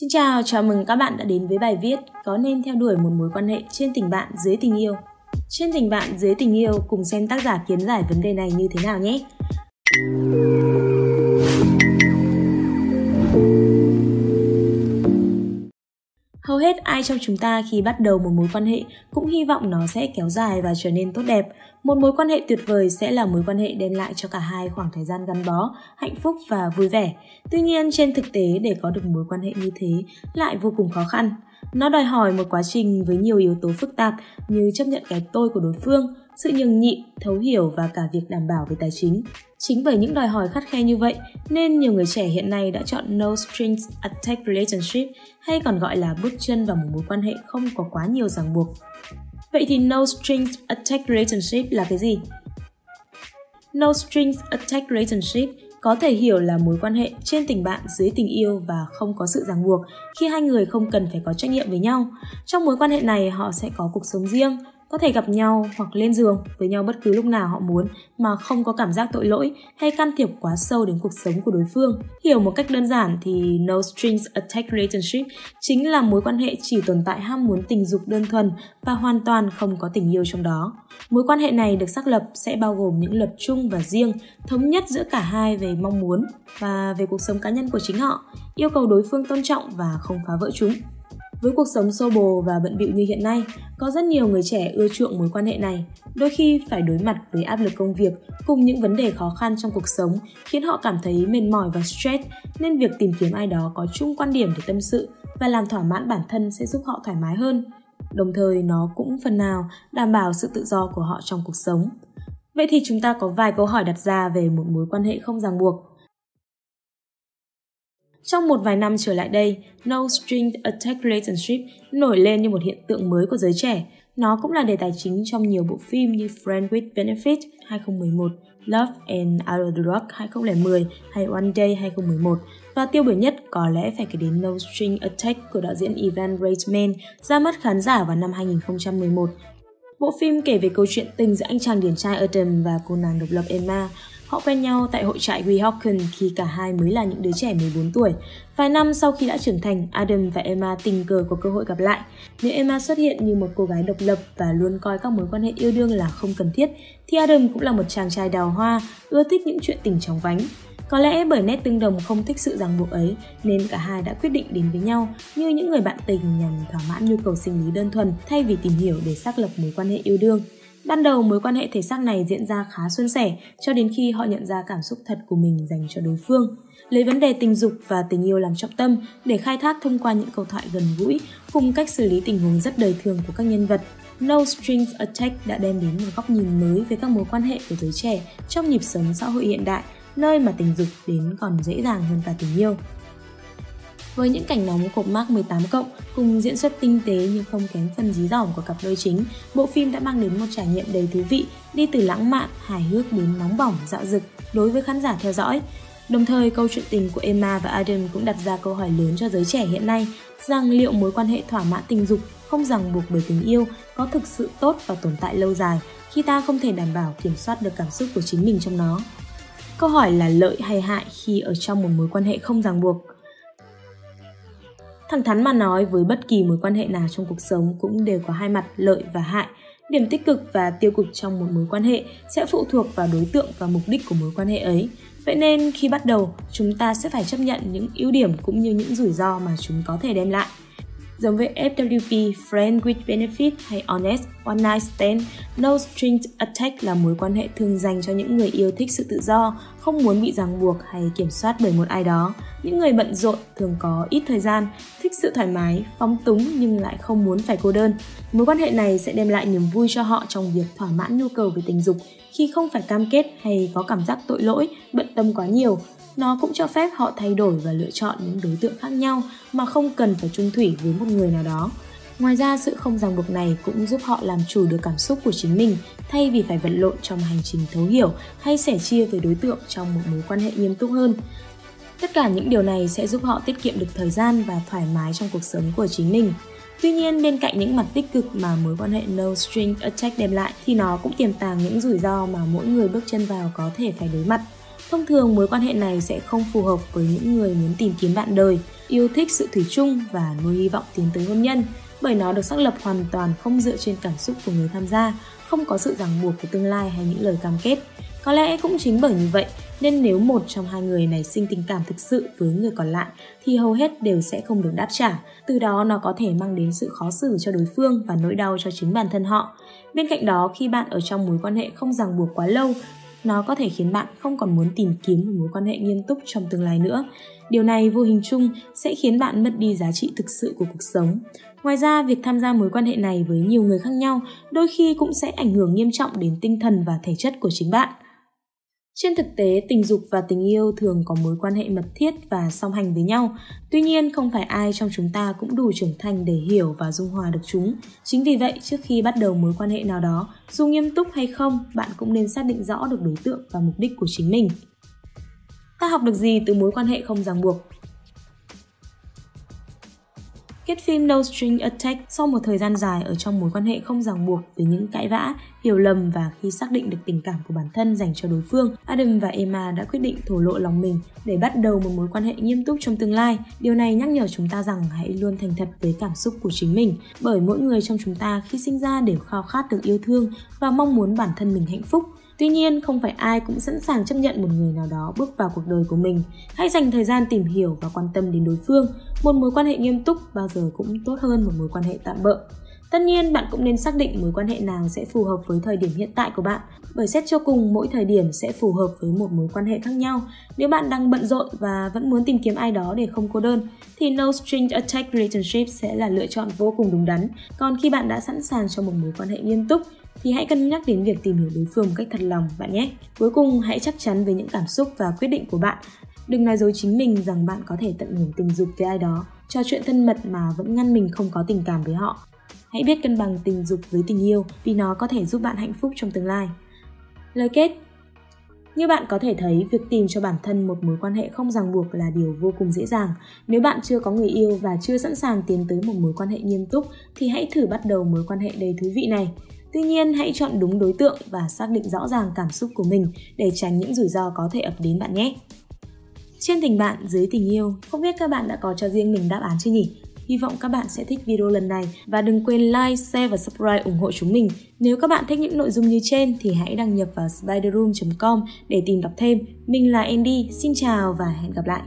Xin chào, chào mừng các bạn đã đến với bài viết Có nên theo đuổi một mối quan hệ trên tình bạn dưới tình yêu? Trên tình bạn dưới tình yêu cùng xem tác giả kiến giải vấn đề này như thế nào nhé. Hầu hết ai trong chúng ta khi bắt đầu một mối quan hệ cũng hy vọng nó sẽ kéo dài và trở nên tốt đẹp. Một mối quan hệ tuyệt vời sẽ là mối quan hệ đem lại cho cả hai khoảng thời gian gắn bó, hạnh phúc và vui vẻ. Tuy nhiên trên thực tế để có được mối quan hệ như thế lại vô cùng khó khăn. Nó đòi hỏi một quá trình với nhiều yếu tố phức tạp như chấp nhận cái tôi của đối phương, sự nhường nhịn, thấu hiểu và cả việc đảm bảo về tài chính. Chính bởi những đòi hỏi khắt khe như vậy nên nhiều người trẻ hiện nay đã chọn no strings attached relationship hay còn gọi là bước chân vào một mối quan hệ không có quá nhiều ràng buộc. Vậy thì no strings attached relationship là cái gì? No strings attached relationship có thể hiểu là mối quan hệ trên tình bạn dưới tình yêu và không có sự ràng buộc khi hai người không cần phải có trách nhiệm với nhau. Trong mối quan hệ này họ sẽ có cuộc sống riêng, có thể gặp nhau hoặc lên giường với nhau bất cứ lúc nào họ muốn mà không có cảm giác tội lỗi hay can thiệp quá sâu đến cuộc sống của đối phương. Hiểu một cách đơn giản thì no strings attached relationship chính là mối quan hệ chỉ tồn tại ham muốn tình dục đơn thuần và hoàn toàn không có tình yêu trong đó. Mối quan hệ này được xác lập sẽ bao gồm những luật chung và riêng, thống nhất giữa cả hai về mong muốn và về cuộc sống cá nhân của chính họ, yêu cầu đối phương tôn trọng và không phá vỡ chúng. Với cuộc sống xô bồ và bận bịu như hiện nay, có rất nhiều người trẻ ưa chuộng mối quan hệ này. Đôi khi phải đối mặt với áp lực công việc cùng những vấn đề khó khăn trong cuộc sống khiến họ cảm thấy mệt mỏi và stress, nên việc tìm kiếm ai đó có chung quan điểm để tâm sự và làm thỏa mãn bản thân sẽ giúp họ thoải mái hơn. Đồng thời nó cũng phần nào đảm bảo sự tự do của họ trong cuộc sống. Vậy thì chúng ta có vài câu hỏi đặt ra về một mối quan hệ không ràng buộc trong một vài năm trở lại đây, No String Attached Relationship nổi lên như một hiện tượng mới của giới trẻ. Nó cũng là đề tài chính trong nhiều bộ phim như Friend with Benefit 2011, Love and Out of the Rock 2010 hay One Day 2011 và tiêu biểu nhất có lẽ phải kể đến No String Attack của đạo diễn Ivan Reitman ra mắt khán giả vào năm 2011. Bộ phim kể về câu chuyện tình giữa anh chàng điển trai Adam và cô nàng độc lập Emma, Họ quen nhau tại hội trại Weehawken khi cả hai mới là những đứa trẻ 14 tuổi. Vài năm sau khi đã trưởng thành, Adam và Emma tình cờ có cơ hội gặp lại. Nếu Emma xuất hiện như một cô gái độc lập và luôn coi các mối quan hệ yêu đương là không cần thiết, thì Adam cũng là một chàng trai đào hoa, ưa thích những chuyện tình chóng vánh. Có lẽ bởi nét tương đồng không thích sự ràng buộc ấy nên cả hai đã quyết định đến với nhau như những người bạn tình nhằm thỏa mãn nhu cầu sinh lý đơn thuần thay vì tìm hiểu để xác lập mối quan hệ yêu đương. Ban đầu mối quan hệ thể xác này diễn ra khá suôn sẻ cho đến khi họ nhận ra cảm xúc thật của mình dành cho đối phương. Lấy vấn đề tình dục và tình yêu làm trọng tâm để khai thác thông qua những câu thoại gần gũi cùng cách xử lý tình huống rất đời thường của các nhân vật. No Strings Attack đã đem đến một góc nhìn mới về các mối quan hệ của giới trẻ trong nhịp sống xã hội hiện đại, nơi mà tình dục đến còn dễ dàng hơn cả tình yêu. Với những cảnh nóng của Mark 18 cộng cùng diễn xuất tinh tế nhưng không kém phần dí dỏm của cặp đôi chính, bộ phim đã mang đến một trải nghiệm đầy thú vị, đi từ lãng mạn, hài hước đến nóng bỏng, dạo dực đối với khán giả theo dõi. Đồng thời, câu chuyện tình của Emma và Adam cũng đặt ra câu hỏi lớn cho giới trẻ hiện nay rằng liệu mối quan hệ thỏa mãn tình dục không ràng buộc bởi tình yêu có thực sự tốt và tồn tại lâu dài khi ta không thể đảm bảo kiểm soát được cảm xúc của chính mình trong nó. Câu hỏi là lợi hay hại khi ở trong một mối quan hệ không ràng buộc – Thẳng thắn mà nói với bất kỳ mối quan hệ nào trong cuộc sống cũng đều có hai mặt lợi và hại. Điểm tích cực và tiêu cực trong một mối quan hệ sẽ phụ thuộc vào đối tượng và mục đích của mối quan hệ ấy. Vậy nên khi bắt đầu, chúng ta sẽ phải chấp nhận những ưu điểm cũng như những rủi ro mà chúng có thể đem lại. Giống với FWP, Friend with Benefit hay Honest, One Night Stand, No Strings Attached là mối quan hệ thường dành cho những người yêu thích sự tự do, không muốn bị ràng buộc hay kiểm soát bởi một ai đó. Những người bận rộn thường có ít thời gian, thích sự thoải mái, phóng túng nhưng lại không muốn phải cô đơn. Mối quan hệ này sẽ đem lại niềm vui cho họ trong việc thỏa mãn nhu cầu về tình dục khi không phải cam kết hay có cảm giác tội lỗi, bận tâm quá nhiều nó cũng cho phép họ thay đổi và lựa chọn những đối tượng khác nhau mà không cần phải chung thủy với một người nào đó. Ngoài ra, sự không ràng buộc này cũng giúp họ làm chủ được cảm xúc của chính mình thay vì phải vật lộn trong hành trình thấu hiểu hay sẻ chia với đối tượng trong một mối quan hệ nghiêm túc hơn. Tất cả những điều này sẽ giúp họ tiết kiệm được thời gian và thoải mái trong cuộc sống của chính mình. Tuy nhiên, bên cạnh những mặt tích cực mà mối quan hệ no string attached đem lại thì nó cũng tiềm tàng những rủi ro mà mỗi người bước chân vào có thể phải đối mặt. Thông thường mối quan hệ này sẽ không phù hợp với những người muốn tìm kiếm bạn đời. yêu thích sự thủy chung và nuôi hy vọng tiến tới hôn nhân, bởi nó được xác lập hoàn toàn không dựa trên cảm xúc của người tham gia, không có sự ràng buộc của tương lai hay những lời cam kết. Có lẽ cũng chính bởi như vậy nên nếu một trong hai người này sinh tình cảm thực sự với người còn lại thì hầu hết đều sẽ không được đáp trả. Từ đó nó có thể mang đến sự khó xử cho đối phương và nỗi đau cho chính bản thân họ. Bên cạnh đó, khi bạn ở trong mối quan hệ không ràng buộc quá lâu, nó có thể khiến bạn không còn muốn tìm kiếm một mối quan hệ nghiêm túc trong tương lai nữa. Điều này vô hình chung sẽ khiến bạn mất đi giá trị thực sự của cuộc sống. Ngoài ra, việc tham gia mối quan hệ này với nhiều người khác nhau đôi khi cũng sẽ ảnh hưởng nghiêm trọng đến tinh thần và thể chất của chính bạn. Trên thực tế, tình dục và tình yêu thường có mối quan hệ mật thiết và song hành với nhau. Tuy nhiên, không phải ai trong chúng ta cũng đủ trưởng thành để hiểu và dung hòa được chúng. Chính vì vậy, trước khi bắt đầu mối quan hệ nào đó, dù nghiêm túc hay không, bạn cũng nên xác định rõ được đối tượng và mục đích của chính mình. Ta học được gì từ mối quan hệ không ràng buộc? Kết phim No String Attack sau một thời gian dài ở trong mối quan hệ không ràng buộc với những cãi vã, hiểu lầm và khi xác định được tình cảm của bản thân dành cho đối phương, Adam và Emma đã quyết định thổ lộ lòng mình để bắt đầu một mối quan hệ nghiêm túc trong tương lai. Điều này nhắc nhở chúng ta rằng hãy luôn thành thật với cảm xúc của chính mình, bởi mỗi người trong chúng ta khi sinh ra đều khao khát được yêu thương và mong muốn bản thân mình hạnh phúc. Tuy nhiên, không phải ai cũng sẵn sàng chấp nhận một người nào đó bước vào cuộc đời của mình. Hãy dành thời gian tìm hiểu và quan tâm đến đối phương. Một mối quan hệ nghiêm túc bao giờ cũng tốt hơn một mối quan hệ tạm bợ. Tất nhiên, bạn cũng nên xác định mối quan hệ nào sẽ phù hợp với thời điểm hiện tại của bạn, bởi xét cho cùng mỗi thời điểm sẽ phù hợp với một mối quan hệ khác nhau. Nếu bạn đang bận rộn và vẫn muốn tìm kiếm ai đó để không cô đơn, thì No String Attached Relationship sẽ là lựa chọn vô cùng đúng đắn. Còn khi bạn đã sẵn sàng cho một mối quan hệ nghiêm túc, thì hãy cân nhắc đến việc tìm hiểu đối phương một cách thật lòng bạn nhé. Cuối cùng, hãy chắc chắn với những cảm xúc và quyết định của bạn. Đừng nói dối chính mình rằng bạn có thể tận hưởng tình dục với ai đó, trò chuyện thân mật mà vẫn ngăn mình không có tình cảm với họ. Hãy biết cân bằng tình dục với tình yêu vì nó có thể giúp bạn hạnh phúc trong tương lai. Lời kết như bạn có thể thấy, việc tìm cho bản thân một mối quan hệ không ràng buộc là điều vô cùng dễ dàng. Nếu bạn chưa có người yêu và chưa sẵn sàng tiến tới một mối quan hệ nghiêm túc thì hãy thử bắt đầu mối quan hệ đầy thú vị này. Tuy nhiên, hãy chọn đúng đối tượng và xác định rõ ràng cảm xúc của mình để tránh những rủi ro có thể ập đến bạn nhé. Trên tình bạn, dưới tình yêu, không biết các bạn đã có cho riêng mình đáp án chưa nhỉ? Hy vọng các bạn sẽ thích video lần này và đừng quên like, share và subscribe ủng hộ chúng mình. Nếu các bạn thích những nội dung như trên thì hãy đăng nhập vào spiderroom.com để tìm đọc thêm. Mình là Andy, xin chào và hẹn gặp lại.